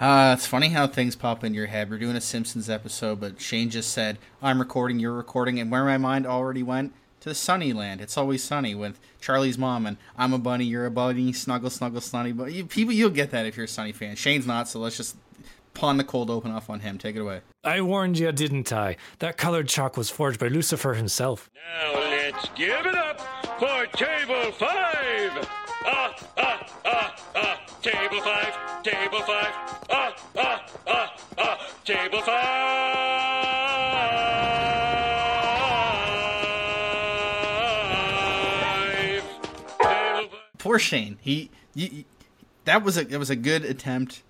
Uh, it's funny how things pop in your head. We're doing a Simpsons episode, but Shane just said, I'm recording, you're recording, and where my mind already went to the sunny land. It's always sunny with Charlie's mom and I'm a bunny, you're a bunny, snuggle, snuggle, sunny. But you, people, you'll get that if you're a Sunny fan. Shane's not, so let's just pawn the cold open off on him. Take it away. I warned you, didn't I? That colored chalk was forged by Lucifer himself. Now let's give it up for Table 5! Ah, ah, ah, ah, Table 5, Table 5, ah, ah, ah, ah, Table 5! Table 5. Poor Shane. He, you, that was a it was a good attempt,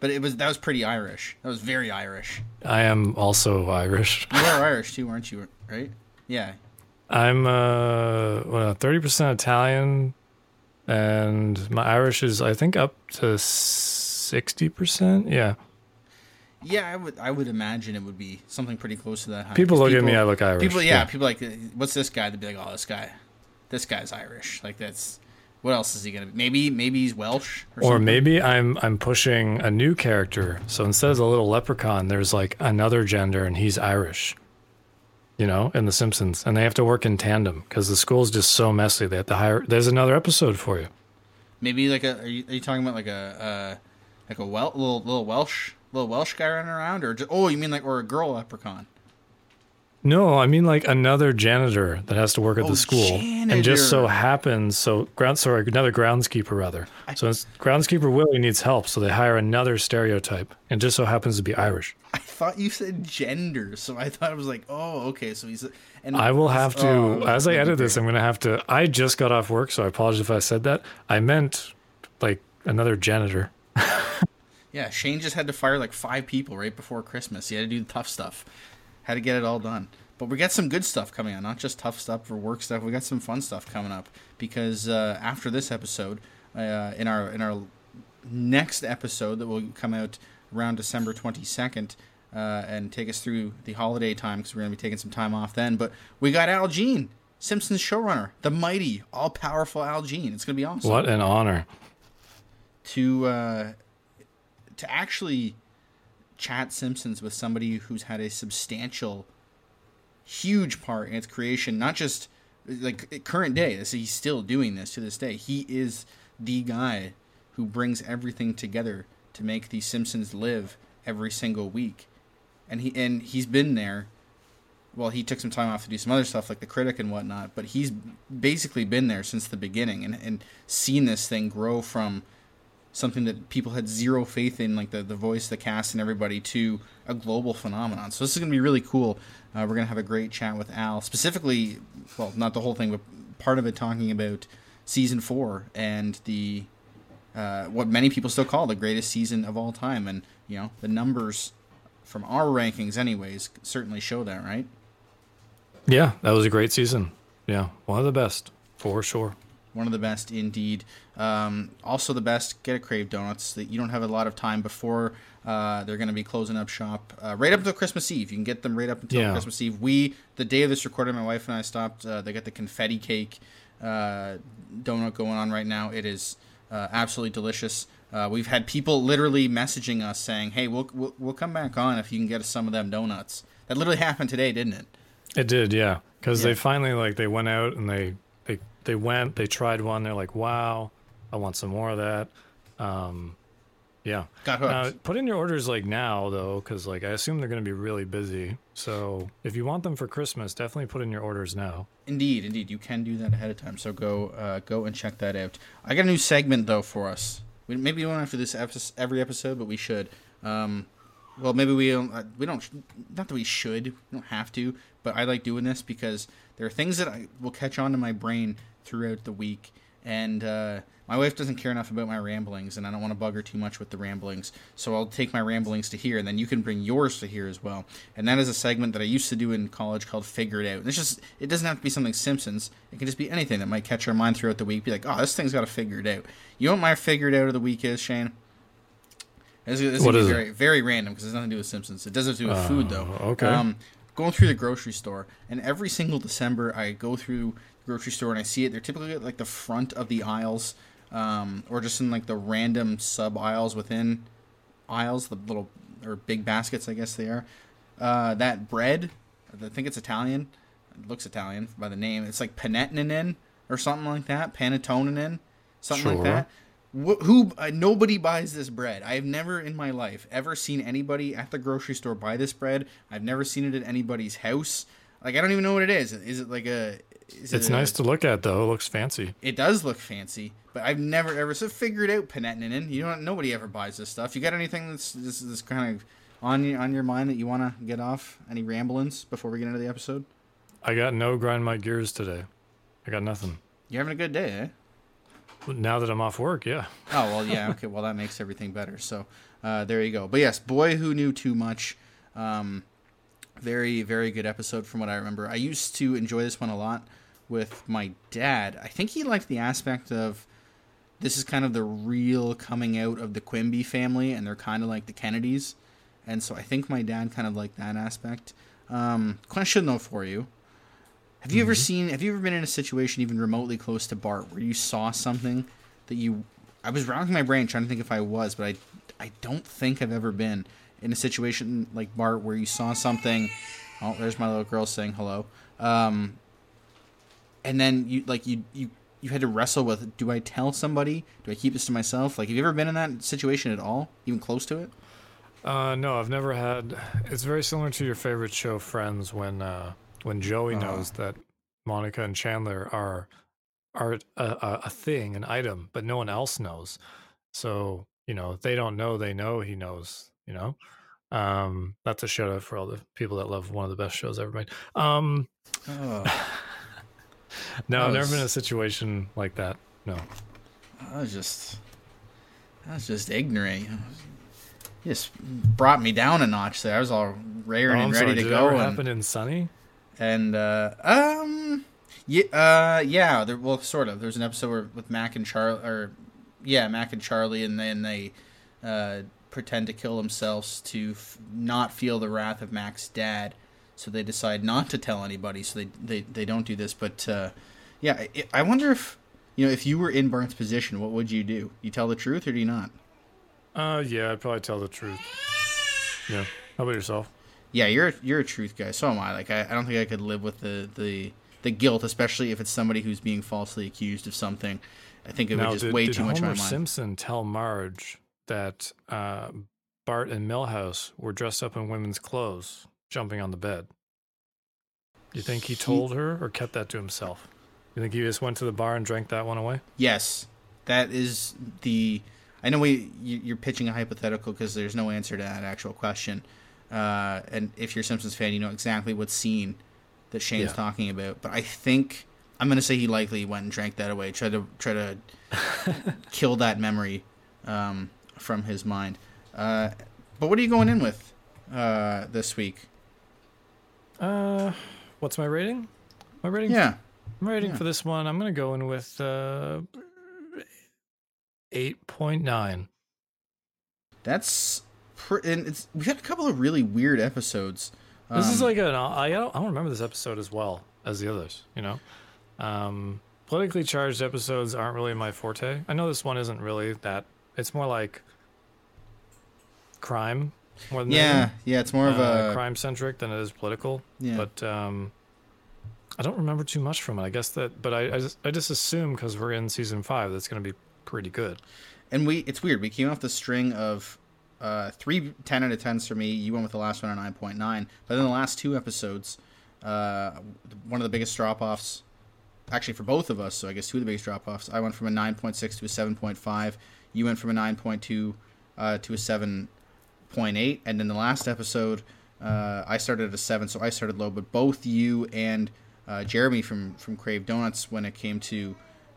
but it was that was pretty Irish. That was very Irish. I am also Irish. You are Irish too, aren't you? Right? Yeah. I'm uh well, 30% Italian and my Irish is I think up to 60%. Yeah. Yeah, I would. I would imagine it would be something pretty close to that. high, People look at me, I look Irish, People, yeah, yeah. people like, uh, what's this guy? They'd be like, oh, this guy, this guy's Irish. Like that's what else is he gonna be? Maybe, maybe he's Welsh, or, Or maybe I'm I'm pushing a new character. So instead of the little leprechaun, there's like another gender and he's Irish. You know, in The Simpsons, and they have to work in tandem because the school's just so messy. They have to hire. There's another episode for you. maybe like a. Are you, are you talking about like a, uh, like a Wel- little little Welsh little Welsh guy running around, or just, oh, you mean like or a girl leprechaun? No, I mean like another janitor that has to work at Oh, the school, and just so happens so ground sorry another groundskeeper rather. So it's, groundskeeper Willie needs help, so they hire another stereotype, and just so happens to be Irish. I thought you said gender, so I thought it was like, oh, okay, so he's. And I will have to, oh, as I edit this. I'm going to have to. I just got off work, so I apologize if I said that. I meant like another janitor. Yeah, Shane just had to fire like five people right before Christmas. He had to do the tough stuff. Had to get it all done. But we got some good stuff coming on, not just tough stuff for work stuff. We got some fun stuff coming up because uh, after this episode, uh, in our in our next episode that will come out around December twenty second, uh, and take us through the holiday time because we're gonna be taking some time off then. But we got Al Jean, Simpsons showrunner, the mighty, all powerful Al Jean. It's gonna be awesome What an honor! to uh, to actually chat Simpsons with somebody who's had a substantial, huge part in its creation. Not just like current day. He's still doing this to this day. He is the guy who brings everything together to make the Simpsons live every single week, and he and he's been there. Well, he took some time off to do some other stuff like the critic and whatnot, but he's basically been there since the beginning and, and seen this thing grow from something that people had zero faith in, like the, the voice, the cast, and everybody, to a global phenomenon. So this is going to be really cool. Uh, we're going to have a great chat with Al, specifically, well, not the whole thing, but part of it talking about season four and the uh, what many people still call the greatest season of all time, and you know the numbers from our rankings, anyways, certainly show that, right? Yeah, that was a great season. Yeah, one of the best for sure. One of the best indeed. Um, also, the best get a Crave Donuts. That you don't have a lot of time before uh, they're going to be closing up shop uh, right up until Christmas Eve. You can get them right up until Yeah. Christmas Eve. We the day of this recording, my wife and I stopped. Uh, they got the confetti cake uh, donut going on right now. It is uh, absolutely delicious. Uh, we've had people literally messaging us saying, "Hey, we'll, we'll we'll come back on if you can get us some of them donuts." That literally happened today, didn't it? It did, yeah. Because Yeah. they finally like they went out and they they went they tried one. They're like, wow, I want some more of that. Um, yeah. Got hooked. Now, put in your orders like now though, because like I assume they're going to be really busy. So if you want them for Christmas, definitely put in your orders now. Indeed, indeed, you can do that ahead of time. So go, uh, go and check that out. I got a new segment though for us. We, maybe we don't have to do this every episode, but we should. Um, well, maybe we don't. Uh, we don't. Not that we should. We don't have to. But I like doing this because there are things that I will catch on to my brain throughout the week, and uh, my wife doesn't care enough about my ramblings, and I don't want to bug her too much with the ramblings. So I'll take my ramblings to here, and then you can bring yours to here as well. And that is a segment that I used to do in college called "Figure It Out." And it's just it doesn't have to be something Simpsons. It can just be anything that might catch our mind throughout the week. Be like, oh, this thing's got to figure it out. You know what my figured out of the week is, Shane? This this is What is it? very very random because it's nothing to do with Simpsons. It does have to do with food though. Oh, okay. Um, going through the grocery store, and every single December I go through grocery store and I see it. They're typically at like the front of the aisles, um, or just in like the random sub aisles within aisles, the little or big baskets, I guess they are. Uh, that bread, I think it's Italian. It looks Italian by the name. It's like panettone or something like that. Panettone, something Sure. like that. Wh- Who? Uh, nobody buys this bread. I have never in my life ever seen anybody at the grocery store buy this bread. I've never seen it at anybody's house. Like I don't even know what it is. Is it like a? Is it It's a- nice to look at though. It looks fancy. it does look fancy, but I've never ever so figured out panettone. You know, nobody ever buys this stuff. You got anything that's this, this kind of on your on your mind that you want to get off? Any ramblings before we get into the episode? I got no grind my gears today. I got nothing. You're having a good day, eh? Now that I'm off work, yeah. Oh well, yeah. Okay, well that makes everything better. So uh, there you go. But yes, boy who knew too much. Um, very very good episode from what I remember. I used to enjoy this one a lot with my dad. I think he liked the aspect of this is kind of the real coming out of the Quimby family, and they're kind of like the Kennedys, and so I think my dad kind of liked that aspect. Um, question though for you: Have you ever seen? Have you ever been in a situation even remotely close to Bart where you saw something that you? I was racking my brain trying to think if I was, but I, I don't think I've ever been in a situation like Bart where you saw something. Oh, there's my little girl saying hello. Um, and then you like you you you had to wrestle with: Do I tell somebody? Do I keep this to myself? Like, have you ever been in that situation at all, even close to it? Uh, no, I've never had. It's very similar to your favorite show, Friends, when uh, when Joey Uh-huh. knows that Monica and Chandler are are a, a, a thing, an item, but no one else knows. So you know they don't know they know he knows. You know, um, that's a shout out for all the people that love one of the best shows ever made. Um, Oh, no, I've never been in a situation like that. No. I was just, I was just ignorant. You just brought me down a notch there. I was all raring Oh, and ready sorry. to Did go. it ever and- happen in Sunny? and uh, um, yeah, uh, yeah. There, well, sort of. There's an episode where, with Mac and Charlie, or yeah, Mac and Charlie, and then they uh, pretend to kill themselves to f- not feel the wrath of Mac's dad. So they decide not to tell anybody. So they they, they don't do this. But uh, yeah, I, I wonder if you know if you were in Bart's position, what would you do? You tell the truth or do you not? Uh, yeah, I'd probably tell the truth. Yeah. How about yourself? Yeah, you're a- you're a truth guy. So am I. Like I, I don't think I could live with the, the the guilt, especially if it's somebody who's being falsely accused of something. I think it would Now, just did, way did too much Homer my mind. Simpson tell Marge that uh, Bart and Milhouse were dressed up in women's clothes, jumping on the bed? Do you think he told her or kept that to himself? You think he just went to the bar and drank that one away? Yes, that is the. I know we you- you're pitching a hypothetical because there's no answer to that actual question. Uh, and if you're a Simpsons fan, you know exactly what scene that Shane's Yeah. talking about. But I think I'm gonna say he likely went and drank that away. Try to try to kill that memory um, from his mind. Uh, but what are you going in with uh, this week? Uh, what's my rating? My rating? Yeah, My rating yeah. for this one, I'm going to go in with uh, 8.9. that's. Pr- and it's we had a couple of really weird episodes. This is Um, like an I don't, I don't remember this episode as well as the others. You know, um, politically charged episodes aren't really my forte. I know this one isn't really that. It's more like crime more than yeah, anything. yeah. It's more of Uh, a crime centric than it is political. Yeah. But um, I don't remember too much from it. I guess that, but I I just, I just assume because we're in season five, that's going to be pretty good. and we it's weird we came off the string of uh three 10 out of 10s for me you went with the last one at 9.9 but then the last two episodes uh one of the biggest drop-offs actually for both of us so i guess two of the biggest drop-offs i went from a 9.6 to a 7.5 you went from a 9.2 uh, to a 7.8 and then the last episode uh, i started at a 7 so i started low but both you and uh, jeremy from from crave donuts when it came to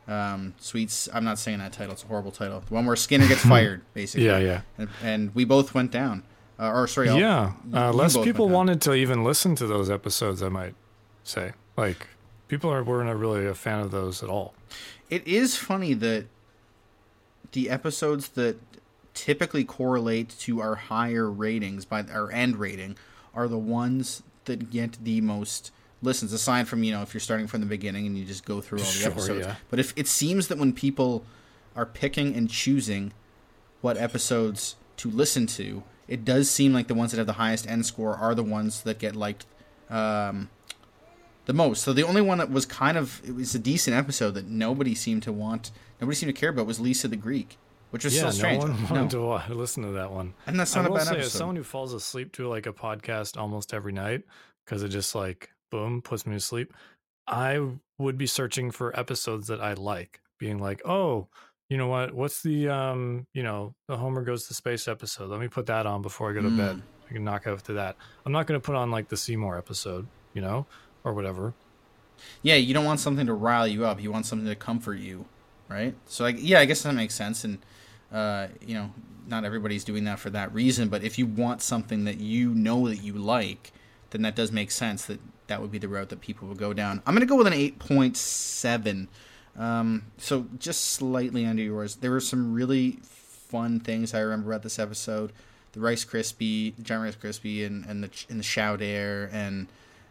um, sweets i'm not saying that title it's a horrible title the one where skinner gets fired basically Yeah, yeah. and, and we both went down uh, or sorry I'll- yeah, uh, less people wanted to even listen to those episodes. I might say, like, people are weren't really a fan of those at all. It is funny that the episodes that typically correlate to our higher ratings by our end rating are the ones that get the most listens aside from you know if you're starting from the beginning and you just go through all the Sure, episodes yeah. but if it seems that when people are picking and choosing what episodes to listen to, it does seem like the ones that have the highest end score are the ones that get liked um, the most. So the only one that was kind of it was a decent episode that nobody seemed to want, nobody seemed to care about was Lisa the Greek, which was yeah, so strange. no one No. wanted to wa- listen to that one. And that's I not a bad say, as someone who falls asleep to like a podcast almost every night because it just like boom puts me to sleep, I would be searching for episodes that I like, being like, oh, you know what? What's the um, you know, the Homer goes to space episode? Let me put that on before I go to Mm. bed. I can knock out to that. I'm not going to put on like the Seymour episode, you know, or whatever. Yeah, you don't want something to rile you up. You want something to comfort you, right? So, like, yeah, I guess that makes sense. And uh, you know, not everybody's doing that for that reason. But if you want something that you know that you like, then that does make sense. That that would be the route that people would go down. I'm gonna go with an eight point seven. Um, so just slightly under yours. There were some really fun things I remember about this episode. The Rice Krispie, the giant Rice Krispie, and and the and the Shout Air, and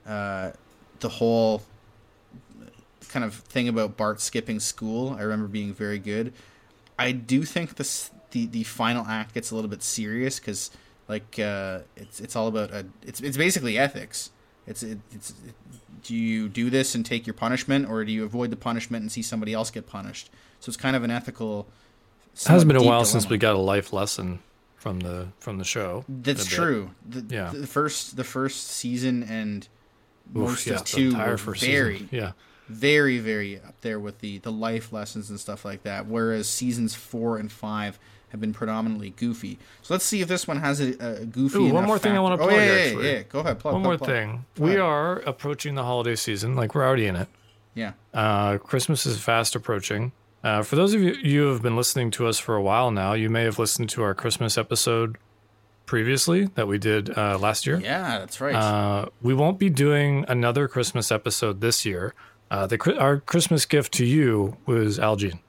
uh, the whole kind of thing about Bart skipping school. I remember being very good. I do think this the the final act gets a little bit serious because like uh, it's it's all about a, it's it's basically ethics. It's it, it's it, do you do this and take your punishment or do you avoid the punishment and see somebody else get punished? So it's kind of an ethical. It has been a while since we got a life lesson from the from the show. That's true. The, Yeah. the first the first season and most Oof, yeah, of the two were very season. Yeah. Very very up there with the the life lessons and stuff like that whereas seasons four and five have been predominantly goofy so let's see if this one has a, a goofy Ooh, one more thing I wanna oh plug, yeah, yeah, yeah, yeah. go ahead plug, One plug, more plug. thing. Go We are approaching the holiday season. Like we're already in it. yeah Uh, Christmas is fast approaching. Uh, for those of you you who have been listening to us for a while now, you may have listened to our Christmas episode previously that we did uh, last year. yeah that's right Uh, we won't be doing another Christmas episode this year. Uh, the our Christmas gift to you was Al Jean,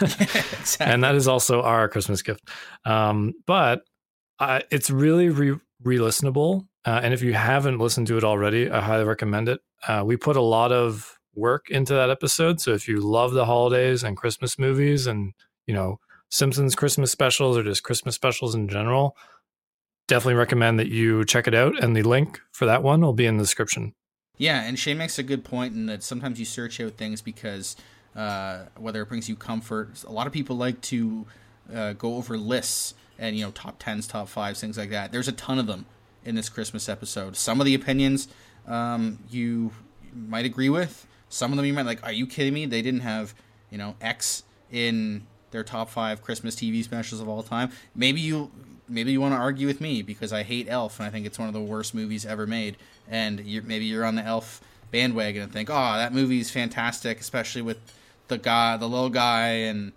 exactly. and that is also our Christmas gift. Um, but uh, it's really re- re-listenable, uh, and if you haven't listened to it already, I highly recommend it. Uh, we put a lot of work into that episode, so if you love the holidays and Christmas movies, and you know Simpsons Christmas specials or just Christmas specials in general, definitely recommend that you check it out. And the link for that one will be in the description. Yeah, and Shane makes a good point in that sometimes you search out things because uh, whether it brings you comfort. A lot of people like to uh, go over lists and you know top tens, top fives, things like that. There's a ton of them in this Christmas episode. Some of the opinions um, you might agree with. Some of them you might like. Are you kidding me? They didn't have you know X in their top five Christmas TV specials of all time. Maybe you maybe you want to argue with me because I hate Elf and I think it's one of the worst movies ever made. And you're, maybe you're on the Elf bandwagon and think, oh, that movie's fantastic, especially with the guy, the little guy, and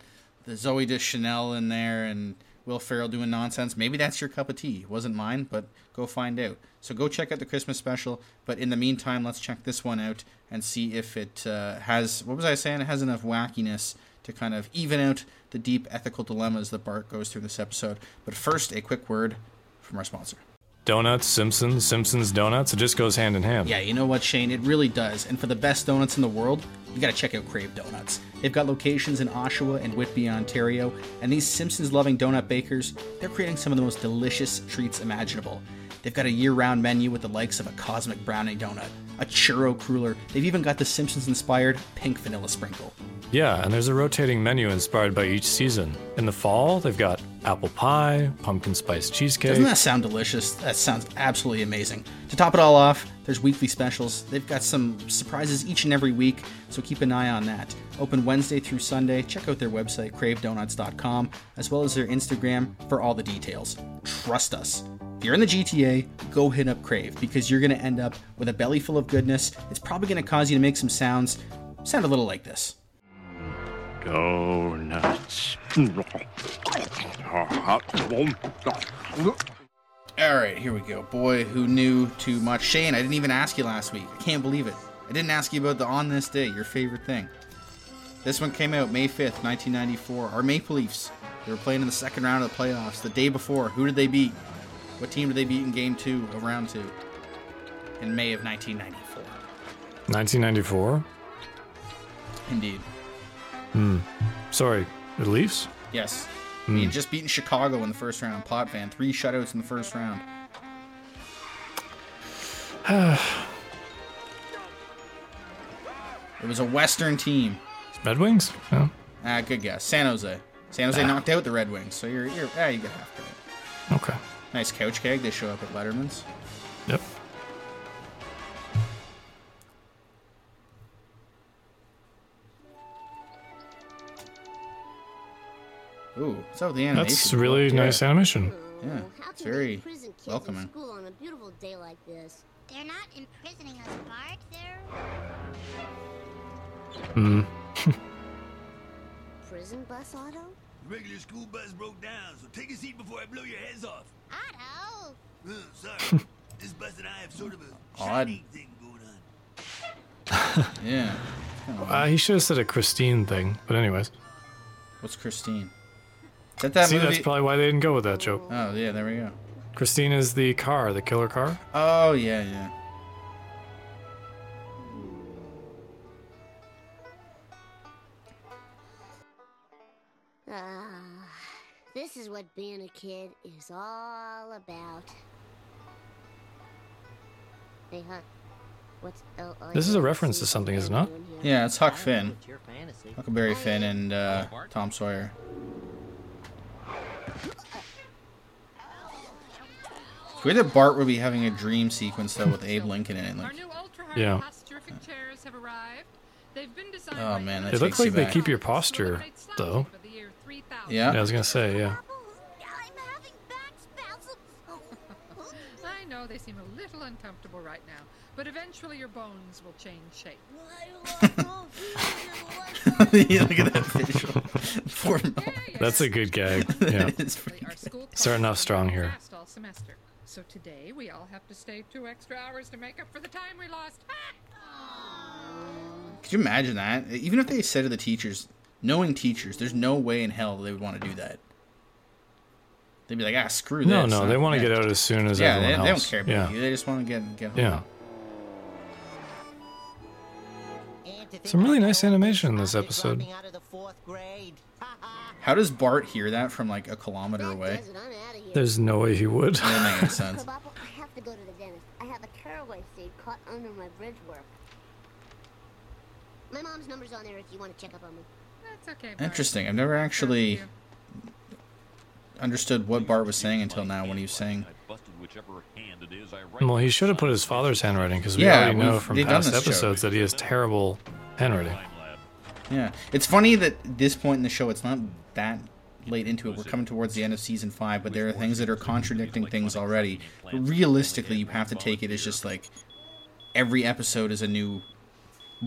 the Zooey Deschanel in there, and Will Ferrell doing nonsense. Maybe that's your cup of tea. It wasn't mine, but go find out. So go check out the Christmas special. But in the meantime, let's check this one out and see if it uh, has. What was I saying? It has enough wackiness to kind of even out the deep ethical dilemmas that Bart goes through this episode. But first, a quick word from our sponsor. Donuts, Simpsons, Simpsons donuts. It just goes hand in hand. Yeah, you know what, Shane? It really does. And for the best donuts in the world, you gotta check out Crave Donuts. They've got locations in Oshawa and Whitby, Ontario, and these Simpsons loving donut bakers, they're creating some of the most delicious treats imaginable. They've got a year round menu with the likes of a cosmic brownie donut, a churro cruller, they've even got the Simpsons inspired pink vanilla sprinkle. Yeah, and there's a rotating menu inspired by each season. In the fall, they've got apple pie, pumpkin spice cheesecake. Doesn't that sound delicious? That sounds absolutely amazing. To top it all off, there's weekly specials. They've got some surprises each and every week, so keep an eye on that. Open Wednesday through Sunday. Check out their website, cravedonuts.com, as well as their Instagram for all the details. Trust us. If you're in the GTA, go hit up Crave because you're going to end up with a belly full of goodness. It's probably going to cause you to make some sounds. Sound a little like this. Donuts. All right, here we go. Boy who knew too much. Shane, I didn't even ask you last week. I can't believe it. I didn't ask you about the on this day, your favorite thing. This one came out May 5th, 1994. Our Maple Leafs. They were playing in the second round of the playoffs. The day before, who did they beat? What team did they beat in game two of round two? In May of 1994. 1994. Indeed. Hmm. Sorry, the Leafs. Yes. We had just beaten Chicago in the first round. Potvin, three shutouts in the first round. it was a Western team. Red Wings? Yeah. Ah, good guess. San Jose. San Jose knocked out the Red Wings, so you're, you're ah, you get half credit. Okay. Nice couch keg. They show up at Letterman's. Yep. Ooh, what's up with the animation? That's really Yeah. nice animation. Yeah, it's very they welcoming. school on a beautiful day like this? They're not imprisoning us, Bart. They're Hmm. Prison bus auto? Regular school bus broke down, so take a seat before I blow your heads off. Otto. Uh, sorry. this bus and I have sort of a Odd. shining thing going on. Yeah. Uh, he should have said a Christine thing, but anyways. What's Christine? Is that that See, movie? that's probably why they didn't go with that joke. oh, yeah, there we go. Christine is the car, the killer car. Oh, yeah, yeah. Ah, this is what being a kid is all about. Hey, Huck. What's L I This is a reference to something, is it not? doing here? Yeah, it's Huck Finn. It's your fantasy. Huckleberry Finn and uh, Tom Sawyer. It's weird that Bart would be having a dream sequence though with Abe Lincoln in it. Like, new ultra high Yeah. posterific chairs have arrived. They've been designed Oh, man, that It takes looks you like they back. keep your posture, though. Yeah. Yeah, I was gonna say, yeah. I'm having back spasms. I know they seem a little uncomfortable right now, but eventually your bones will change shape. yeah, look at that facial form. Yeah, yeah, That's a good gag. Yeah. It's Actually, pretty- Starting off strong here. all semester. So today we all have to stay two extra hours to make up for the time we lost. Could you imagine that? Even if they said to the teachers, knowing teachers, there's no way in hell they would want to do that. They'd be like, ah, screw this. No, no, huh? they want to Yeah. get out as soon as Yeah, everyone they, they don't care about yeah. you. They just want to get get home. Yeah. And to think Some really nice animation in this this episode. dropping out of the fourth grade. How does Bart hear that from like a kilometer away? does it. I'm out of here. There's no way he would. That doesn't make sense. I have to go to the dentist. I have a caraway seed caught under my bridge work. My mom's number's on there if you want to check up on me. That's okay. Bart. Interesting. I've never actually understood what Bart was saying until now when he was saying. well, he should have put his father's handwriting because we Yeah, already know from past this joke. episodes that he has terrible handwriting. Yeah, it's funny that this point in the show, it's not that late into it. We're coming towards the end of season five, but there are things that are contradicting things already. But realistically, you have to take it as just like every episode is a new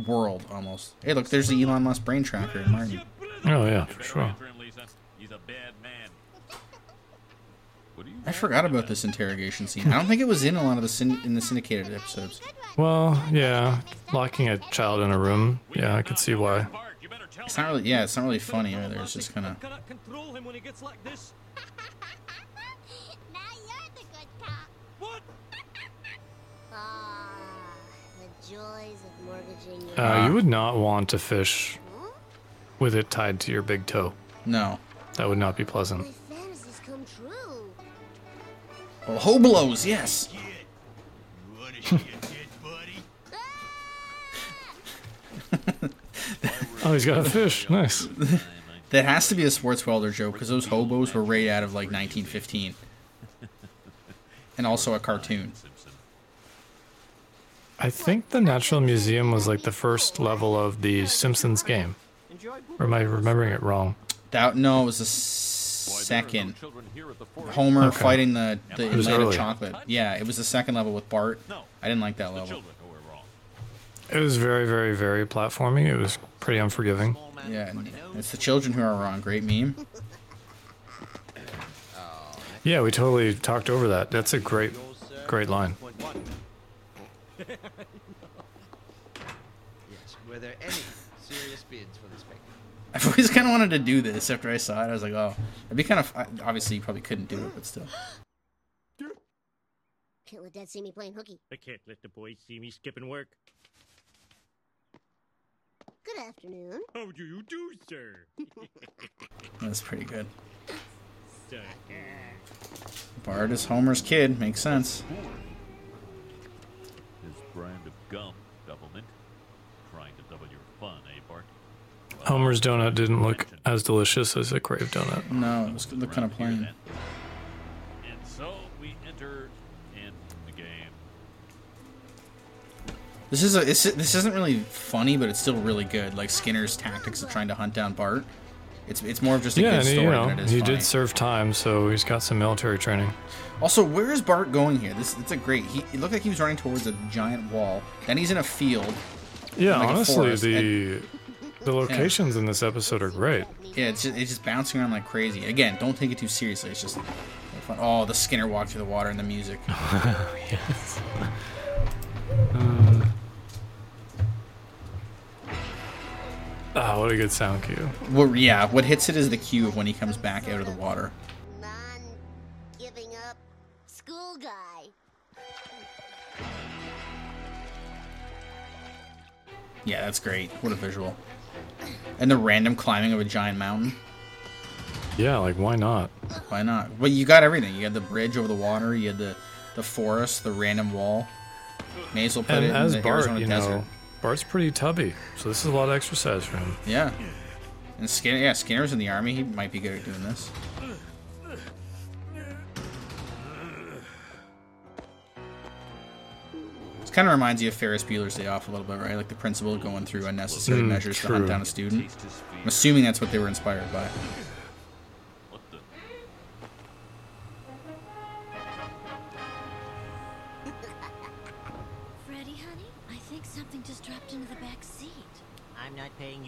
world almost. Hey, look, there's the Elon Musk brain tracker in Martin. Oh yeah, for sure. He's a bad man. I forgot about this interrogation scene. I don't think it was in a lot of the syn- in the syndicated episodes. Well, yeah, locking a child in a room. Yeah, I could see why. It's not really, yeah, it's not really funny either. It's just kind of. Uh, you would not want to fish with it tied to your big toe. No. That would not be pleasant. My fantasies come true. Well, hoblos, yes. You wanna see a dead body? Oh, he's got a fish. Nice. That has to be a sports welder joke because those hobos were right out of like 1915, and also a cartoon. I think the Natural Museum was like the first level of the Simpsons game. Or am I remembering it wrong? That no, it was the second. Homer Okay. fighting the the It was Atlantic early. chocolate. Yeah, it was the second level with Bart. I didn't like that level. It was very, very, very platforming. It was pretty unforgiving. Yeah, it's the children who are wrong. Great meme. Yeah, we totally talked over that. That's a great, great line. Yes. Were there any serious bids for this paper? I've always kind of wanted to do this. After I saw it, I was like, oh, it'd be kind of. Obviously, you probably couldn't do it, but still. Can't let Dad see me playing hooky. I can't let the boys see me skipping work. Good afternoon. How do you do, sir? That's pretty good. Bart is Homer's kid. Makes sense. His brand of gum, Doublemint. Trying to double your fun, eh, Bart? Homer's donut didn't look as delicious as a Crave donut. No, it was looked kind of plain. And so we enter in the game. This is a this, this isn't really funny, but it's still really good. Like Skinner's tactics of trying to hunt down Bart. It's it's more of just a Yeah, good he, story you know, than it is he funny. did serve time, so he's got some military training. Also, where is Bart going here? This it's a great. He it looked like he was running towards a giant wall. Then he's in a field. Yeah, like a honestly, forest, the the locations in this episode are great. Yeah, it's just, it's just bouncing around like crazy. Again, don't take it too seriously. It's just fun. Oh, the Skinner walk through the water and the music. yes. Uh, oh, what a good sound cue. Well, yeah, what hits it is the cue of when he comes back out of the water. Giving up. School guy. Yeah, that's great. What a visual. And the random climbing of a giant mountain. Yeah, like why not? Why not? Well, you got everything. You had the bridge over the water. You had the the forest, the random wall. May as well put And it as in the Bart, Arizona you desert. Bart's pretty tubby, so this is a lot of exercise for him. Yeah. And Skinner, yeah, Skinner's in the army. He might be good at doing this. This kind of reminds you of Ferris Bueller's Day Off a little bit, right? Like the principal going through unnecessary Mm, measures to hunt down a student. I'm assuming that's what they were inspired by.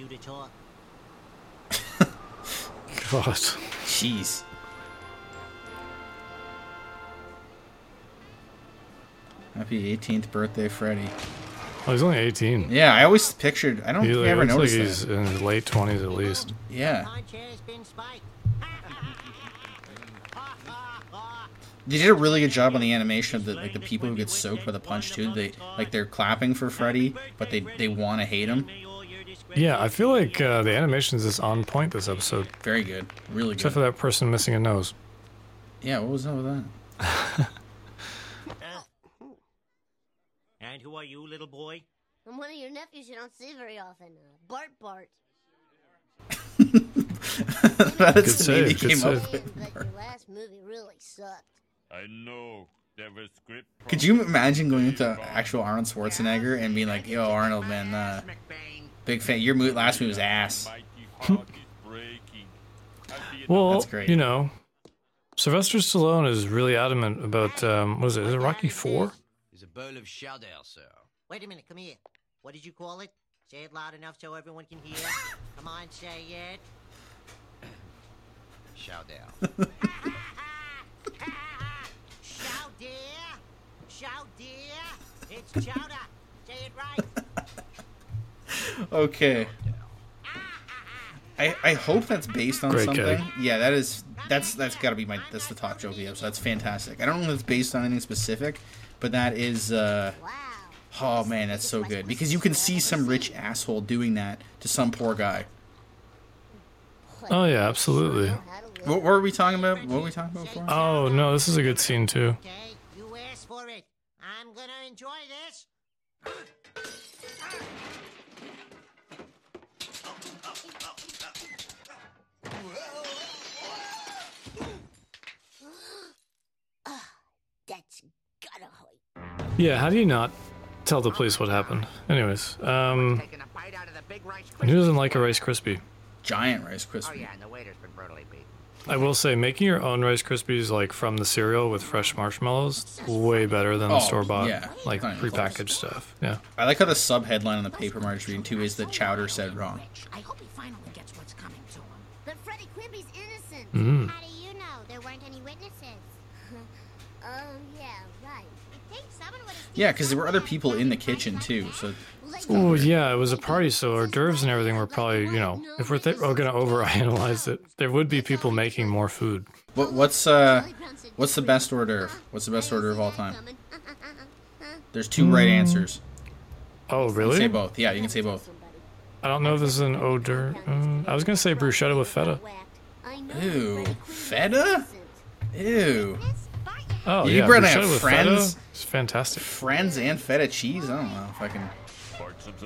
You to talk. God. Jeez. Happy 18th birthday, Freddy. Oh, he's only 18. Yeah, I always pictured. I don't He like, ever looks like he's that. in his late 20s at least. Yeah. Punch has been spiked. They did a really good job on the animation of the like the people who get soaked by the punch too. They like they're clapping for Freddy, but they they want to hate him. Yeah, I feel like uh, the animation is on point this episode. Very good, really good. Except for that person missing a nose. Yeah, what was up with that? And who are you, little boy? I'm one of your nephews you don't see very often. Uh, Bart Bart. That's Good the name he save, came up save. with. But your last movie really sucked. I know there was script. Could you imagine going into actual Arnold Schwarzenegger and being like, "Yo, Arnold, man, uh, big fan. Your mo- last movie was ass." Well, That's great. you know, Sylvester Stallone is really adamant about, um, what is it? Is it Rocky 4? Is a bowl of chowder, sir. Wait a minute, come here. What did you call it? Say it loud enough so everyone can hear. come on, say it. Chowder. Shout dear! Shout dear! It's chowder! Say it right! Okay. I, I hope that's based on Great something. gag. Yeah, that is that's that's got to be my that's the top joke of the episode. That's fantastic. I don't know if it's based on anything specific, but that is uh oh man, that's so good because you can see some rich asshole doing that to some poor guy. Oh, yeah, absolutely. What, what were we talking about? What were we talking about before? Oh, no, this is a good scene, too. Okay, you asked for it. I'm gonna enjoy this. Yeah, how do you not tell the police what happened? Anyways, um, Taking a bite out of the big rice who doesn't like a Rice Krispie? Giant Rice Oh Krispie. yeah, and the waiter's been brutally beat. I will say, making your own Rice Krispies, like from the cereal with fresh marshmallows, way better than the Oh, store bought, yeah. like Not even close. prepackaged stuff. Yeah. I like how the sub headline on the paper Marge reading too is that Chowder said wrong. I hope he finally gets what's coming to him. But Freddy Quimby's innocent. Mm. Yeah, because there were other people in the kitchen too. So Oh yeah, it was a party, so hors d'oeuvres and everything were probably, you know, if we're th- we're gonna overanalyze it, there would be people making more food. what, what's uh what's the best hors d'oeuvre? What's the best hors d'oeuvre of all time? There's two right Mm. answers. Oh really? say both. Yeah, you can say both. I don't know if this is an hors d'oeuvre. Uh, I was gonna say bruschetta with feta. Ew, feta? Ew. Oh You yeah, bruschetta have friends. Feta, it's fantastic. Friends and feta cheese. I don't know if I can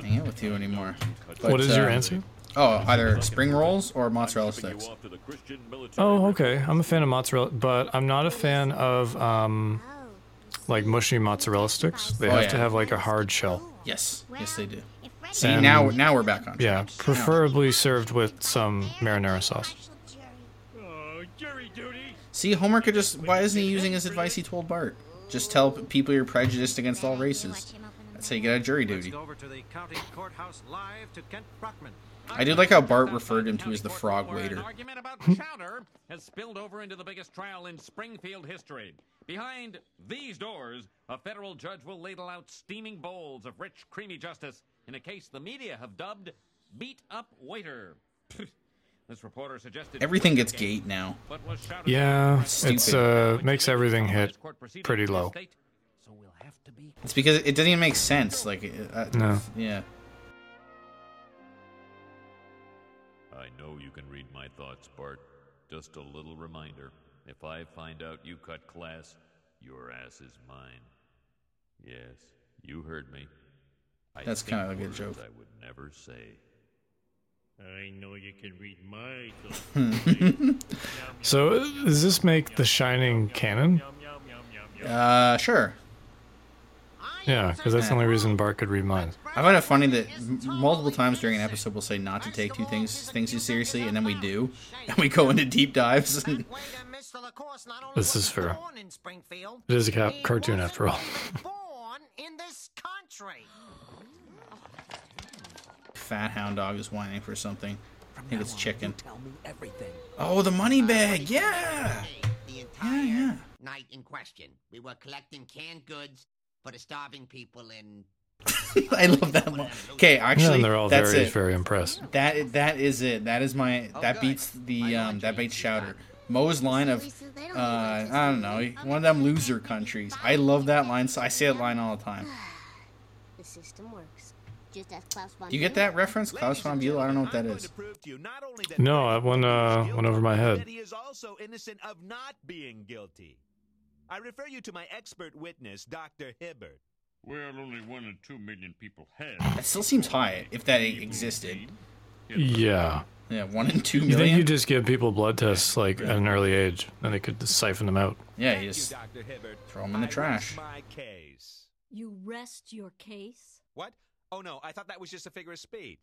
hang out with you anymore. what is your uh, answer? Oh, either spring rolls or mozzarella sticks. you off to the Christian military Oh, okay. I'm a fan of mozzarella, but I'm not a fan of um, like mushy mozzarella sticks. They Oh, have to have like a hard shell. Yes, yes they do. See And- now, now we're back on. Yeah, preferably served with some marinara sauce. Jury duty. See, Homer could just. Why isn't he using his advice he told Bart? Just tell people you're prejudiced against all races. That's how you get a jury duty. over to the county courthouse live to Kent Brockman. I did like how Bart referred him to as the frog waiter. Argument about chowder has spilled over into the biggest trial in Springfield history. Behind these doors, a federal judge will ladle out steaming bowls of rich, creamy justice in a case the media have dubbed "beat up waiter." this reporter suggested Everything gets gate now. but was shouted Yeah, Stupid. it's uh makes everything hit pretty low. So we'll have to be It's because it doesn't even make sense. Like, uh, No. yeah. I know you can read my thoughts, Bart. Just a little reminder. If I find out you cut class, your ass is mine. Yes, you heard me. I That's kinda a good joke. I would never say. I know you can read my. So does this make The Shining canon? Uh, sure. Yeah, because that's the only reason Bart could read minds. I find it funny that m- multiple times during an episode we'll say not to take two things things too seriously, and then we do, and we go into deep dives. And This is fair. Born in Springfield. It is a ca- cartoon after all. Fat hound dog is whining for something. I think it's chicken. Tell me everything. Oh, the money bag. Yeah. The entire Yeah, yeah. night in question, we were collecting canned goods for the starving people in. I love that one. Okay, actually, and they're all that's very it. very impressed. That that is it. That is my Oh, that good. beats the um that beats Shouter. Chowder. Moe's line of uh I don't know one of them loser countries. I love that line. So I say that line all the time. The system works. Just as Klaus von You get that reference, Klaus von Bülow? I don't know what that is. No, that one uh, went over my head. That he is also innocent of not being guilty. I refer you to my expert witness, Dr. Hibbert. Well, only one in two million people have. That still seems high if that existed. Yeah. Yeah, one in two You think million. you just give people blood tests like at an early age, and they could just siphon them out? Yeah, you just Dr. Hibbert. throw them in the I trash. rest my case. You rest your case? What? Oh no, I thought that was just a figure of speech.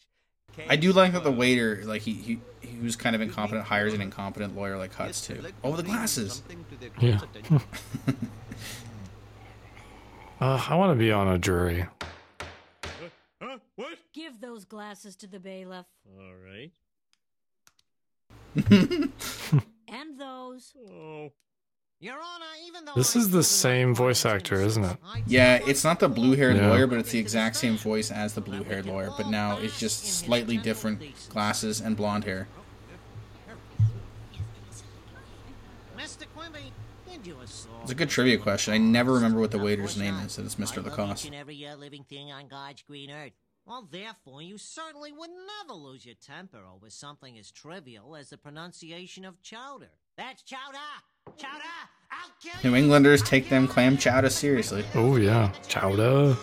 I do like that the waiter, like he he he was kind of incompetent, hires an incompetent lawyer like Hutz too. Oh, the glasses. Yeah. uh, I want to be on a jury. Huh? What? Give those glasses to the bailiff. All right. And those. Oh. This is the same voice actor, isn't it? Yeah, it's not the blue-haired Yeah. lawyer, but it's the exact same voice as the blue-haired lawyer, but now it's just slightly different glasses and blonde hair. Mr. Quimby, did you assault? It's a good trivia question. I never remember what the waiter's name is, and it's Mr. Lacoste. and every living thing on God's green earth. Well, therefore, you certainly would never lose your temper over something as trivial as the pronunciation of chowder. That's chowder! Chowder! I'll kill New you! Englanders take them clam chowder seriously. Oh yeah, chowder.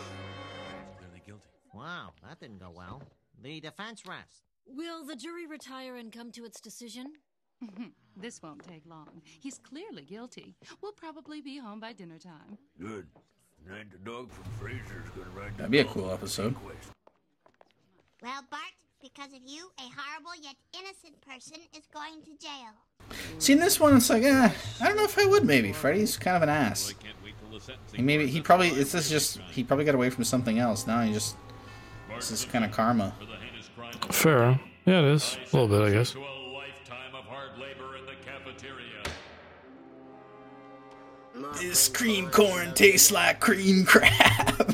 Wow, that didn't go well. The defense rests. Will the jury retire and come to its decision? this won't take long. He's clearly guilty. We'll probably be home by dinner time. Good. And the dog from Frasier's gonna ride That'd be a cool episode. Well, Bart, because of you, a horrible yet innocent person is going to jail. See, in this one, it's like, eh, I don't know if I would. Maybe Freddy's kind of an ass. He maybe he probably it's this just he probably got away from something else. Now he just this is kind of karma. Fair. Yeah, it is a little bit, I guess. To a lifetime of hard labor in the cafeteria. This cream corn tastes like cream crab.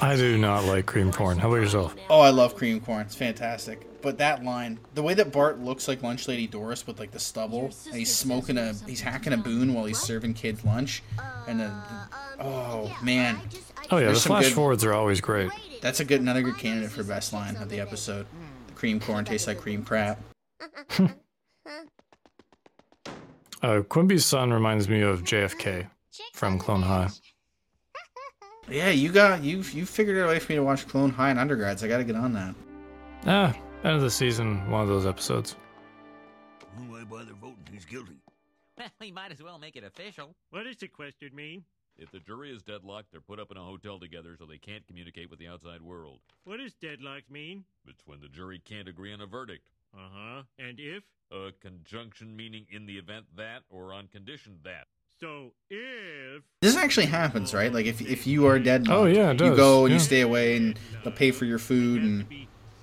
I do not like cream corn. How about yourself? oh, I love cream corn. It's fantastic. But that line, the way that Bart looks like Lunch Lady Doris with like the stubble, and he's smoking a, he's hacking a boon while he's serving kids lunch, and the, the oh man, Oh yeah, There's the flash good- forwards are always great. that's a good another good candidate for best line of the episode. The cream corn tastes like cream crap. Uh, Quimby's son reminds me of JFK from Clone High. Yeah, you got you you figured out a way for me to watch Clone High and undergrads. I got to get on that. Ah, end of the season, one of those episodes. Who why bother voting? He's guilty. Well, we might as well make it official. What does sequestered mean? If the jury is deadlocked, they're put up in a hotel together so they can't communicate with the outside world. What does deadlocked mean? It's when the jury can't agree on a verdict. Uh huh. And if? A conjunction meaning in the event that or on condition that. So if. This actually happens, right? Like if if you are dead, Oh, yeah, it you go and you stay away, and they'll pay for your food. And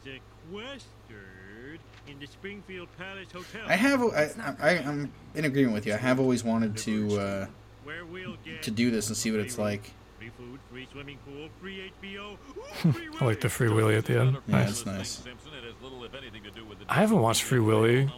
Sequestered in the Springfield Palace Hotel. I have I, I I'm in agreement with you. I have always wanted to uh, Where we'll get to do this and see what it's like. free food, free swimming pool, free HBO. I like the Free Willy at the end. Yeah, Nice. it's nice. Simpson, it has little, if anything, to do with the I haven't watched Free Willy.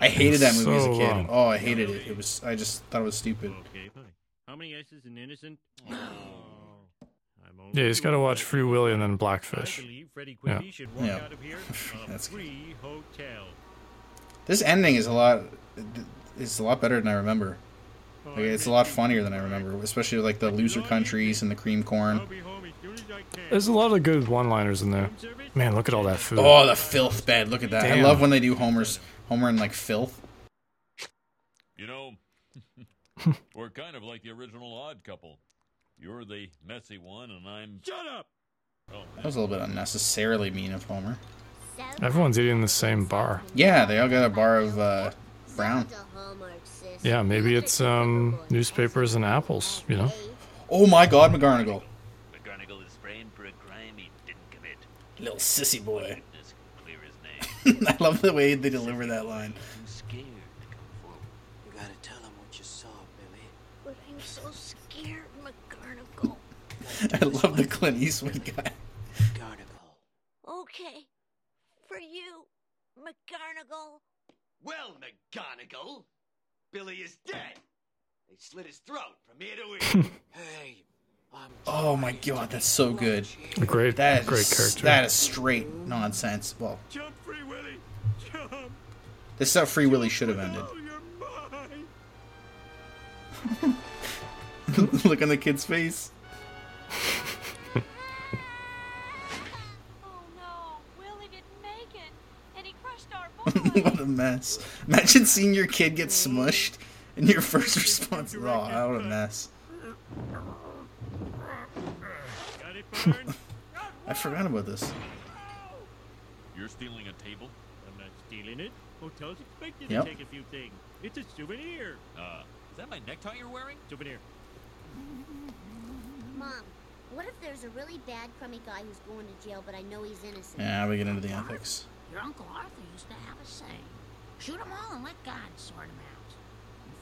Now let's vote. I hated that movie as a kid. long. Oh, I hated it. It was I just thought it was stupid. Okay, fine. How many S's in innocent? Oh, I'm Yeah, you just gotta watch Free Willy and then Blackfish. Yeah. Quimby Yeah. out of here a That's good. hotel. This ending is a lot It's a lot better than I remember. Like, it's a lot funnier than I remember, especially like the loser countries and the cream corn. I'll be home as soon as I can. There's a lot of good one-liners in there. Man, look at all that food. Oh, the filth bed! Look at that. I love when they do Homer's Homer in like filth. You know, we're kind of like the original odd couple. You're the messy one, and I'm. Shut up! Oh, That was a little bit unnecessarily mean of Homer. Everyone's eating the same bar. Yeah, they all got a bar of uh, brown. Yeah, maybe it's um newspapers and apples. You know. Oh my God, McGarnagle, McGonagall is framed for a crime he didn't commit. little sissy boy. This can clear his name. I love the way they deliver that line. I'm scared to come forward. You gotta tell him what you saw, Billy. But I'm so scared, McGarnagle. I love the Clint Eastwood guy. McGarnagle. Okay. For you, McGarnagle. Well, McGarnagle, Billy is dead. They slit his throat from ear to ear. hey, Oh my God, that's so good. A great, That is great character. That is straight nonsense. Well, Jump, Free Willy! Jump! this is how Free Willy should have ended. You're mine! Look on the kid's face. Oh no, Willie didn't make it. And he crushed our what a mess. Imagine seeing your kid get smushed and your first response is, oh, what a mess. Got it, Bern? I forgot about this. You're stealing a table? I'm not stealing it. Hotels expect you Yep. to take a few things. It's a souvenir. Uh, Is that my necktie you're wearing? Souvenir. Mom, what if there's a really bad, crummy guy who's going to jail, but I know he's innocent? Yeah, we get into the ethics. Your Uncle Arthur used to have a saying shoot 'em all and let God sort 'em out.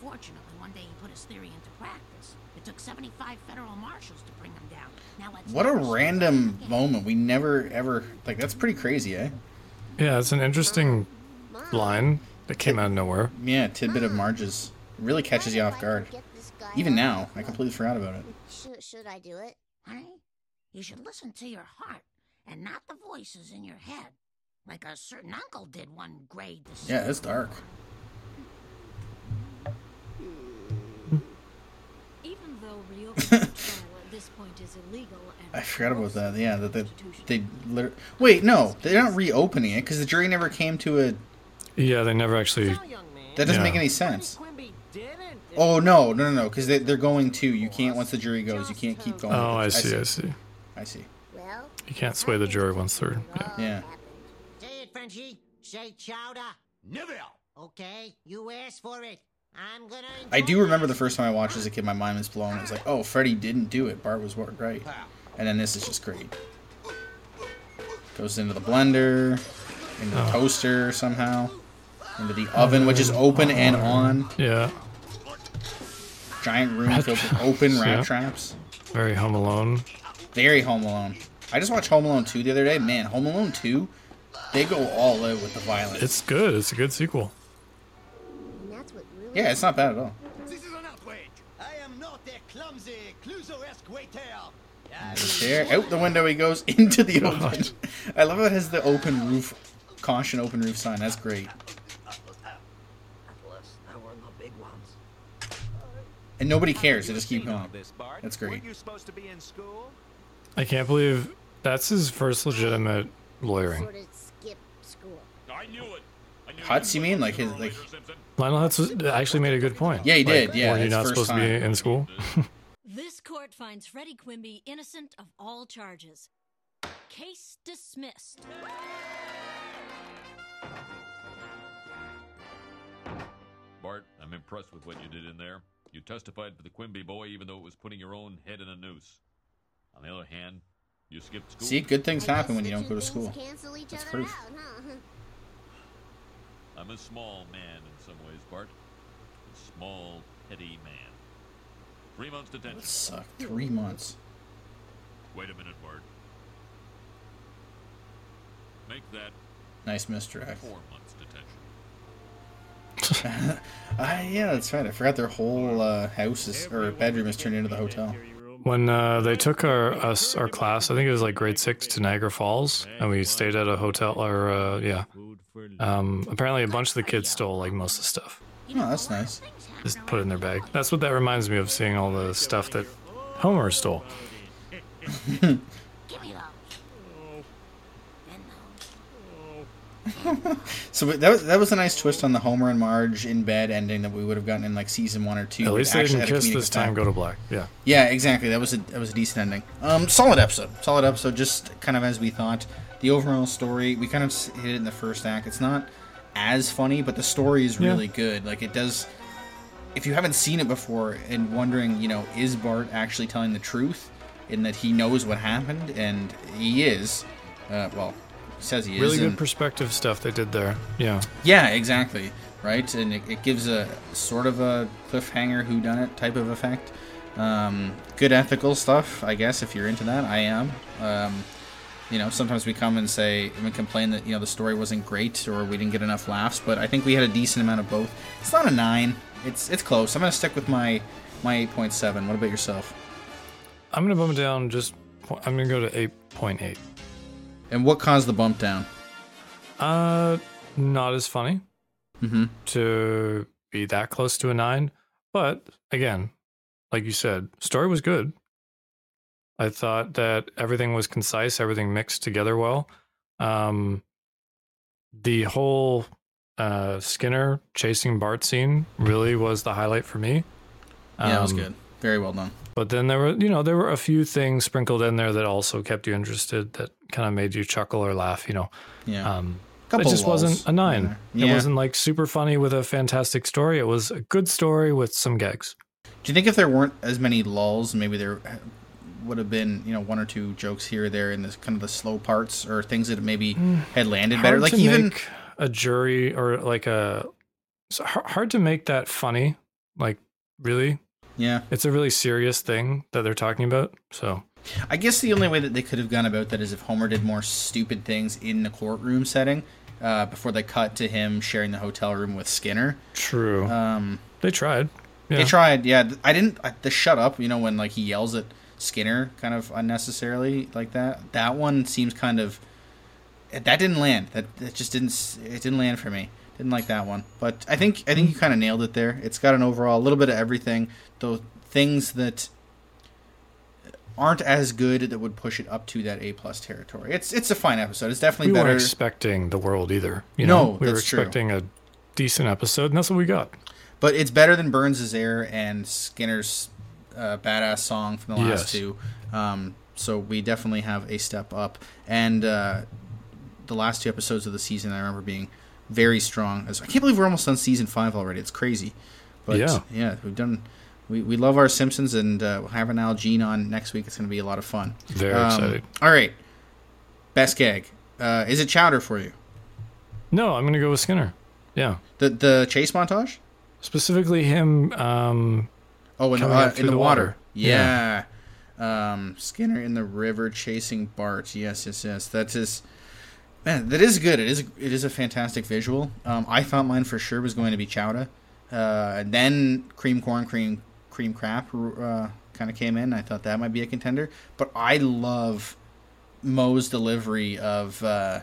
Unfortunately, one day he put his theory into practice. It took 75 federal marshals to bring him down. Now let's What a never see random moment. We never ever like that's pretty crazy, eh? Yeah, it's an interesting line that came out of nowhere. Yeah, tidbit of Marge's It really catches you off guard. Even now, I completely forgot about it. Should, should I do it? Honey, you should listen to your heart and not the voices in your head, like a certain uncle did one grade Yeah, it's dark. Even though reopening the trial at this point is illegal and I forgot about that. Yeah, that they, they literally. Wait, no, they're not reopening it because the jury never came to a. Yeah, they never actually. That doesn't Yeah. make any sense. Oh no, no, no, no! Because they, they're going to. You can't once the jury goes. You can't keep going. Oh, I see, I see. I see. Well, You can't sway the jury once they're. Yeah. Yeah. Say it, Frenchie. Say chowder. Never. Okay, you asked for it. I'm gonna. I do remember the first time I watched as a kid, my mind was blown. It was like, oh, Freddy didn't do it. Bart was what- right. And then this is just great. Goes into the blender, into the Oh. toaster somehow, into the oven, which is open oh. and on. Yeah. Giant room filled with open rat Yeah. traps. Very Home Alone. Very Home Alone. I just watched Home Alone 2 the other day. Man, Home Alone 2, they go all out with the violence. It's good. It's a good sequel. Yeah, it's not bad at all. This is an outrage. I am not a clumsy, Clouseau-esque waiter. There, out the window he goes into the open. I love how it has the open roof, caution open roof sign. That's great. Atlas, now we're in the and nobody cares. They just keep going. That's great. Weren't you supposed to be in school? I can't believe that's his first legitimate lawyering. Sort of skip school. I knew it. I knew Hutz, you mean? Like his like? Lionel Hutz uh, actually made a good point. Yeah, he Like, did, yeah, were you his not first supposed to be in school? This court finds Freddy Quimby innocent of all charges. Case dismissed. Bart, I'm impressed with what you did in there. You testified for the Quimby boy even though it was putting your own head in a noose. On the other hand, you skipped school. See, good things happen when you don't go to school. Cancel each That's other proof. out, huh? I'm a small man in some ways, Bart. A small, petty man. Three months detention. That sucked. Three months. Wait a minute, Bart. Make that Nice misdirect. four months detention. Ah, yeah, that's right. I forgot their whole uh, house is, or bedroom is turned into the hotel. When uh, they took our us our class, I think it was like grade six to Niagara Falls, and we stayed at a hotel. Or uh, yeah, um, apparently a bunch of the kids stole like most of the stuff, Oh, that's nice. just put it in their bag. That's what that reminds me of, seeing all the stuff that Homer stole. Give me those. So that was that was a nice twist on the Homer and Marge in bed ending that we would have gotten in like season one or two. At least they actually didn't kiss this time. effect. Go to black. Yeah. Yeah, exactly. That was a that was a decent ending. Um, solid episode. Solid episode. Just kind of as we thought. The overall story, we kind of hit it in the first act. It's not as funny, but the story is Yeah. really good. Like it does. If you haven't seen it before and wondering, you know, is Bart actually telling the truth in that he knows what happened, and he is. Uh, well, says he is. Really good perspective stuff they did there. Yeah. yeah, exactly. Right, and it, it gives a sort of a cliffhanger, who done it type of effect. Um, good ethical stuff, I guess. If you're into that, I am. Um, you know, sometimes we come and say and complain that you know the story wasn't great or we didn't get enough laughs, but I think we had a decent amount of both. It's not a nine. It's it's close. I'm gonna stick with my my eight point seven. What about yourself? I'm gonna bump it down. Just I'm gonna go to eight point eight. And what caused the bump down? Uh, not as funny Mm-hmm. to be that close to a nine, but again, like you said, story was good. I thought that everything was concise, everything mixed together well. Um, the whole uh, Skinner chasing Bart scene really was the highlight for me. Yeah, it was Um, good. Very well done. But then there were, you know, there were a few things sprinkled in there that also kept you interested, that kind of made you chuckle or laugh. You know, Yeah. um, it just wasn't a nine. in It wasn't like super funny with a fantastic story. It was a good story with some gags. Do you think if there weren't as many lulls, maybe there would have been, you know, one or two jokes here or there in this kind of the slow parts or things that maybe had landed better? Mm. Like even a jury or like a it's hard to make that funny. Like really, yeah, it's a really serious thing that they're talking about. So I guess the only way that they could have gone about that is if Homer did more stupid things in the courtroom setting uh, before they cut to him sharing the hotel room with Skinner. true. Um, they tried. Yeah. They tried, yeah. I didn't. I, the shut up, you know, when like he yells at Skinner, kind of unnecessarily like that. That one seems kind of. That didn't land. That that just didn't. It didn't land for me. Didn't like that one. But I think I think you kind of nailed it there. It's got an overall a little bit of everything. Those things that aren't as good that would push it up to that A plus territory. It's it's a fine episode. It's definitely we better. weren't expecting the world either. You No, know, we were that's true. expecting a decent episode, and that's what we got. But it's better than Burns' Heir and Skinner's uh, badass song from the last Yes. two. Um, so we definitely have a step up. And uh, the last two episodes of the season, I remember being very strong. As- I can't believe we're almost on season five already. It's crazy. But Yeah. yeah, we've done. We, we love our Simpsons, and uh, we'll have an Al Jean on next week. It's going to be a lot of fun. Very Um, excited. All right, best gag. Uh, is it Chowder for you? No, I'm gonna go with Skinner. Yeah, The the chase montage. specifically him. Um, Oh, in, the, uh, in the, the water. water. Yeah. Um, Skinner in the river chasing Bart. Yes, yes, yes. That is, man, that is good. It is, it is a fantastic visual. Um, I thought mine for sure was going to be Chowder, Uh, and then cream corn, cream, cream crap, uh, kind of came in. I thought that might be a contender. But I love Moe's delivery of, uh,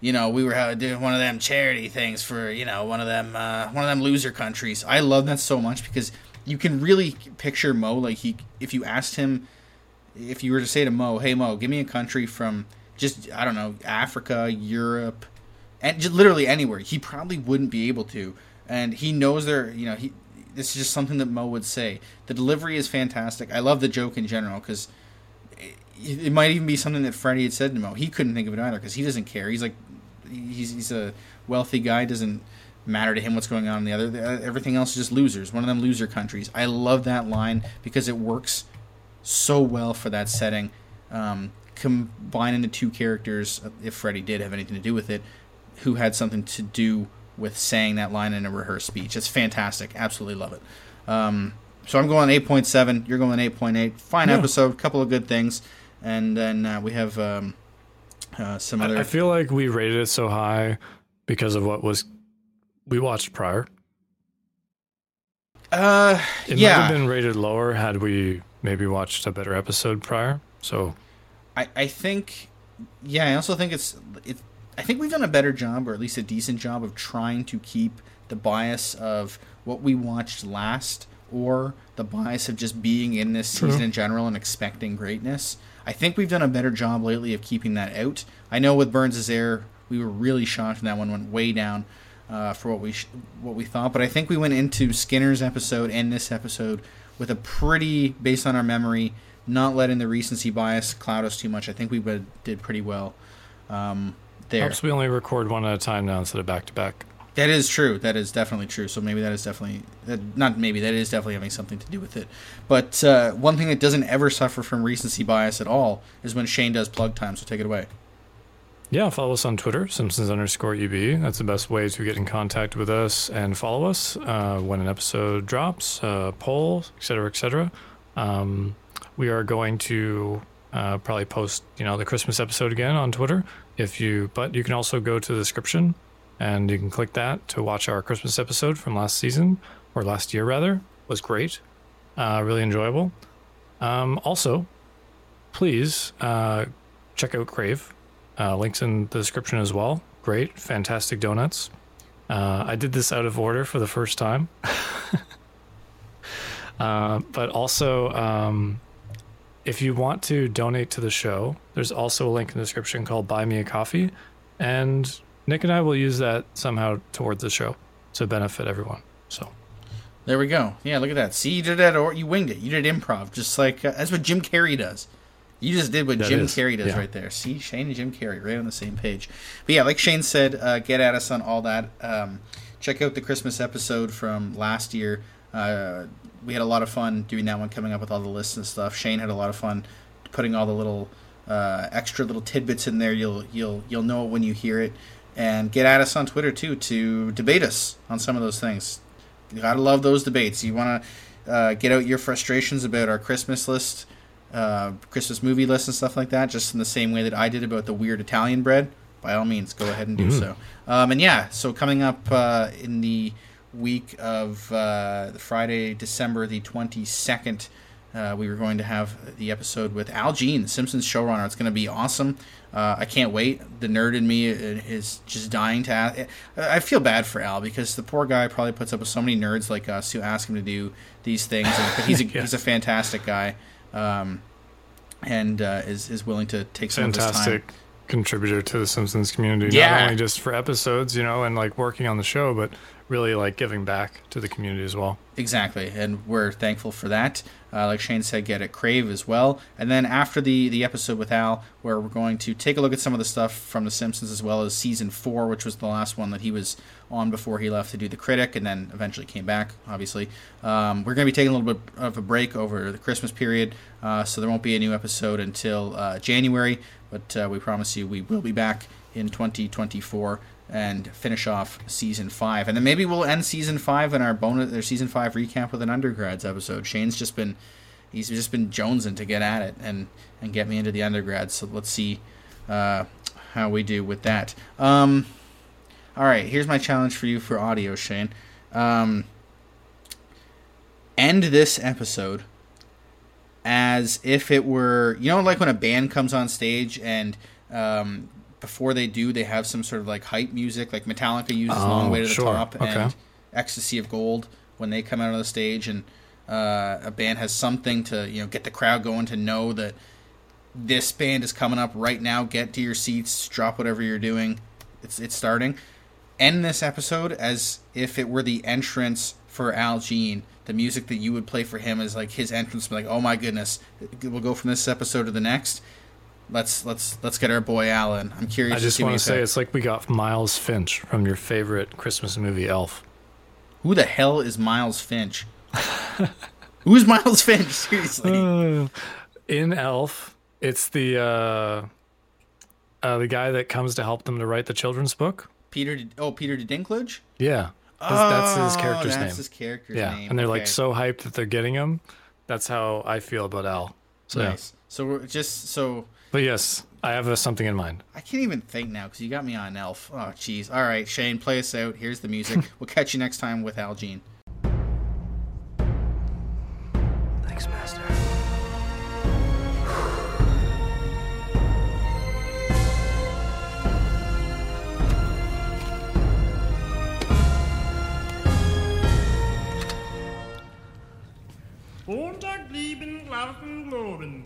you know, we were doing one of them charity things for, you know, one of them, uh, one of them loser countries. I love that so much because you can really picture Moe like he if you asked him if you were to say to Moe, "Hey Moe, give me a country from just I don't know Africa, Europe, and just literally anywhere," he probably wouldn't be able to. And he knows there, you know, he this is just something that Moe would say. The delivery is fantastic. I love the joke in general because it, it might even be something that Freddy had said to Moe. He couldn't think of it either because he doesn't care. He's like, he's he's a wealthy guy. Doesn't matter to him what's going on in the other. Everything else is just losers. One of them loser countries. I love that line because it works so well for that setting. Um, combining the two characters, if Freddy did have anything to do with it, who had something to do with saying that line in a rehearsed speech. It's fantastic. Absolutely love it. Um, so I'm going 8.7. You're going 8.8. Fine Yeah. episode. Couple of good things. And then uh, we have um, uh, some other. I, I feel like we rated it so high because of what was we watched prior. Uh, It might have been rated lower had we maybe watched a better episode prior. So I, I think, yeah, I also think it's it. I think we've done a better job, or at least a decent job, of trying to keep the bias of what we watched last, or the bias of just being in this True. season in general and expecting greatness. I think we've done a better job lately of keeping that out. I know with Burns' Heir, we were really shocked, and that one went way down uh, for what we sh- what we thought. But I think we went into Skinner's episode and this episode with a pretty, based on our memory, not letting the recency bias cloud us too much. I think we did pretty well um, there. helps we only record one at a time now instead of back to back. That is true. That is definitely true. So maybe that is definitely that, not maybe that is definitely having something to do with it. But uh, one thing that doesn't ever suffer from recency bias at all is when Shane does plug time. So take it away. Yeah, follow us on Twitter, Simpsons underscore EB. That's the best way to get in contact with us and follow us uh, when an episode drops, uh, poll, et cetera, et cetera. Um, we are going to uh, probably post, you know, the Christmas episode again on Twitter. If you, but you can also go to the description and you can click that to watch our Christmas episode from last season or last year rather. It was great, uh, really enjoyable. Um, also, please uh, check out Crave. Uh, links in the description as well. Great, fantastic donuts. Uh, I did this out of order for the first time. uh, but also, um, if you want to donate to the show, there's also a link in the description called Buy Me a Coffee. And Nick and I will use that somehow towards the show to benefit everyone. So, There we go. Yeah, look at that. See, you did that, or you winged it. You did improv, just like uh, that's what Jim Carrey does. You just did what That Jim is, Carrey does yeah. right there. See, Shane and Jim Carrey right on the same page. But yeah, like Shane said, uh, get at us on all that. Um, check out the Christmas episode from last year. Uh, we had a lot of fun doing that one, coming up with all the lists and stuff. Shane had a lot of fun putting all the little uh, extra little tidbits in there. You'll you'll you'll know it when you hear it. And get at us on Twitter too to debate us on some of those things. You gotta love those debates. You want to uh, get out your frustrations about our Christmas list, uh, Christmas movie list, and stuff like that, just in the same way that I did about the weird Italian bread. By all means, go ahead and do Mhm. so. Um, and yeah, so coming up uh, in the week of uh, the Friday, December the twenty second. Uh, we were going to have the episode with Al Jean, Simpsons showrunner. It's going to be awesome. Uh, I can't wait. The nerd in me is just dying to ask. I feel bad for Al because the poor guy probably puts up with so many nerds like us who ask him to do these things. And, but he's a, Yeah. he's a fantastic guy, um, and uh, is is willing to take some of his time. Contributor to the Simpsons community. Yeah. Not only just for episodes, you know, and like working on the show, but really like giving back to the community as well. Exactly, and we're thankful for that. Uh, like Shane said, get at Crave as well. And then after the the episode with Al, where we're going to take a look at some of the stuff from The Simpsons as well as season four, which was the last one that he was on before he left to do the critic, and then eventually came back. Obviously, um, we're going to be taking a little bit of a break over the Christmas period, uh, so there won't be a new episode until uh, January. But uh, we promise you, we will be back in 2024 and finish off season five, and then maybe we'll end season five in our bonus or season five recap with an undergrads episode. Shane's just been he's just been jonesing to get at it and and get me into the undergrads. So let's see uh, how we do with that. Um, all right, here's my challenge for you for audio, Shane. Um, end this episode as if it were you know like when a band comes on stage and um, before they do they have some sort of like hype music like metallica uses Oh, long way to the sure. top Okay. and ecstasy of gold when they come out on the stage and uh, a band has something to you know get the crowd going to know that this band is coming up right now. Get to your seats, drop whatever you're doing. It's it's starting. End this episode as if it were the entrance for Al Jean. The music that you would play for him is like his entrance. Like, oh my goodness, we'll go from this episode to the next. Let's let's let's get our boy Alan. I'm curious. I just want to say it's like we got Miles Finch from your favorite Christmas movie, Elf. Who the hell is Miles Finch? Who's Miles Finch? Seriously. Uh, in Elf, it's the uh, uh, the guy that comes to help them to write the children's book. Peter. Oh, Peter Dinklage. Yeah, that's, that's his Oh, character's that's name. his character's yeah, name. and they're Okay. like so hyped that they're getting him. That's how I feel about Al. So, yeah. So we're just so But yes, I have uh, something in mind. I can't even think now because you got me on Elf. Oh, jeez. All right, Shane, play us out. Here's the music. we'll catch you next time with Al Jean. Blieben, globen.